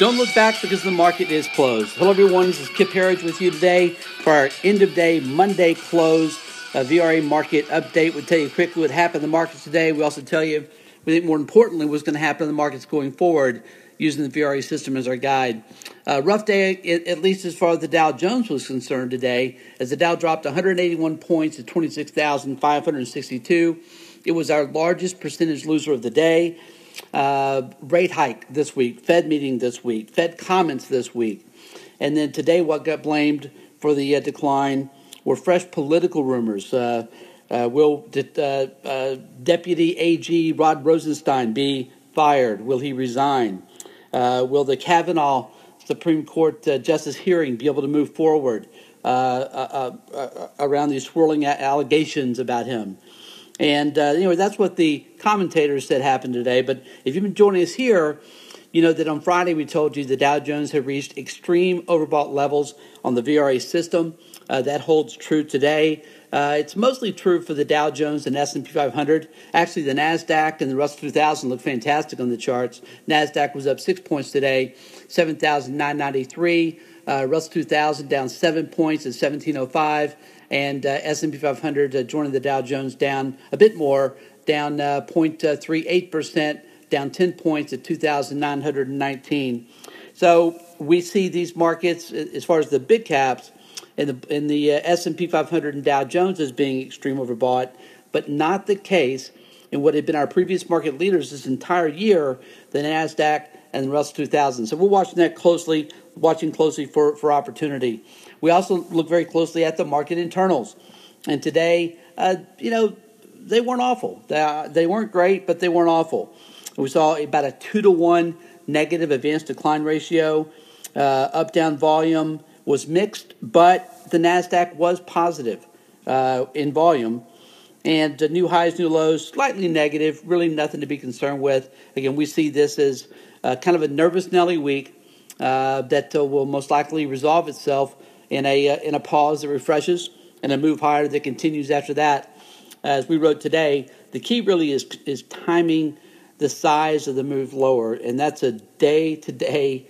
Don't look back because the market is closed. Hello, everyone. This is Kip Herriage with you today for our end of day Monday close VRA market update. We'll tell you quickly what happened in the markets today. We also tell you, we think more importantly, what's going to happen in the markets going forward using the VRA system as our guide. Uh, rough day, at least as far as the Dow Jones was concerned today, as the Dow dropped 181 points to 26,562. It was our largest percentage loser of the day. Uh, rate hike this week, Fed meeting this week, Fed comments this week. And then today, what got blamed for the uh, decline were fresh political rumors. Uh, uh will uh, uh, Deputy AG Rod Rosenstein be fired? Will he resign? will the Kavanaugh Supreme Court justice hearing be able to move forward around these swirling allegations about him? And uh, anyway, that's what the commentators said happened today. But if you've been joining us here, you know that on Friday we told you the Dow Jones had reached extreme overbought levels on the VRA system. Uh, that holds true today. Uh, it's mostly true for the Dow Jones and S&P 500. Actually, the Nasdaq and the Russell 2000 look fantastic on the charts. Nasdaq was up six points today, 7,993. Uh, Russell 2000 down seven points at 1705 and uh, S&P 500 uh, joining the Dow Jones down a bit more, down uh, 0.38 percent, down 10 points at 2,919. So we see these markets as far as the big caps in the in the uh, S&P 500 and Dow Jones as being extreme overbought, but not the case in what had been our previous market leaders this entire year, the Nasdaq and the Russell 2000. So we're watching that closely, watching closely for, for opportunity. We also look very closely at the market internals. And today, uh, you know, they weren't awful. They, they weren't great, but they weren't awful. We saw about a two to one negative advance decline ratio. Uh, up down volume was mixed, but the NASDAQ was positive uh, in volume. And new highs, new lows, slightly negative, really nothing to be concerned with. Again, we see this as uh, kind of a nervous Nelly week uh, that uh, will most likely resolve itself in a uh, in a pause that refreshes and a move higher that continues after that. As we wrote today, the key really is is timing the size of the move lower, and that's a day to day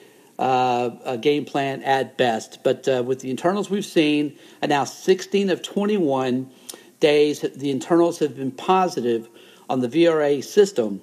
game plan at best. But uh, with the internals we've seen, now 16 of 21 days, the internals have been positive on the VRA system.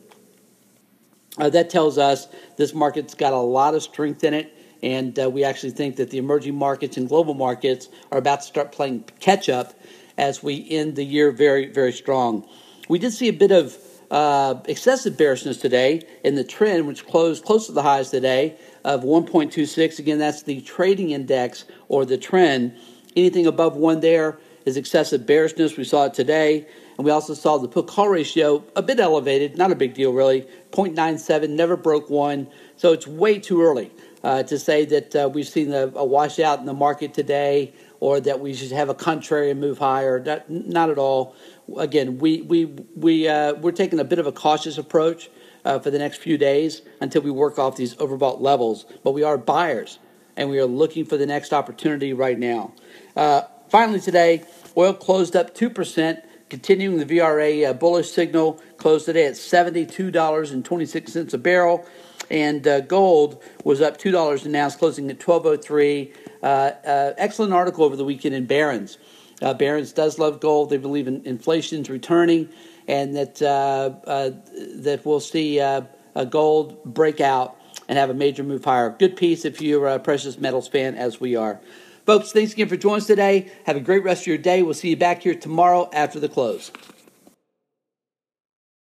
Uh, that tells us this market's got a lot of strength in it. And uh, we actually think that the emerging markets and global markets are about to start playing catch up as we end the year very, very strong. We did see a bit of uh, excessive bearishness today in the TRIN, which closed close to the highs today of 1.26. Again, that's the trading index or the TRIN. Anything above one there is excessive bearishness. We saw it today. And we also saw the put call ratio a bit elevated, not a big deal really, 0.97, never broke one. So it's way too early uh, to say that uh, we've seen a, a washout in the market today or that we should have a contrary move higher. Not, not at all. Again, we, we, we, uh, we're taking a bit of a cautious approach uh, for the next few days until we work off these overbought levels. But we are buyers and we are looking for the next opportunity right now. Finally, today, oil closed up 2%, continuing the VRA uh, bullish signal, closed today at $72.26 a barrel and uh, gold was up two dollars an ounce, closing at twelve oh three. Uh, uh, excellent article over the weekend in Barron's. Uh, Barron's does love gold. They believe in inflation's returning, and that uh, that we'll see gold break out and have a major move higher. Good piece if you're a precious metals fan, as we are. Folks, thanks again for joining us today. Have a great rest of your day. We'll see you back here tomorrow after the close.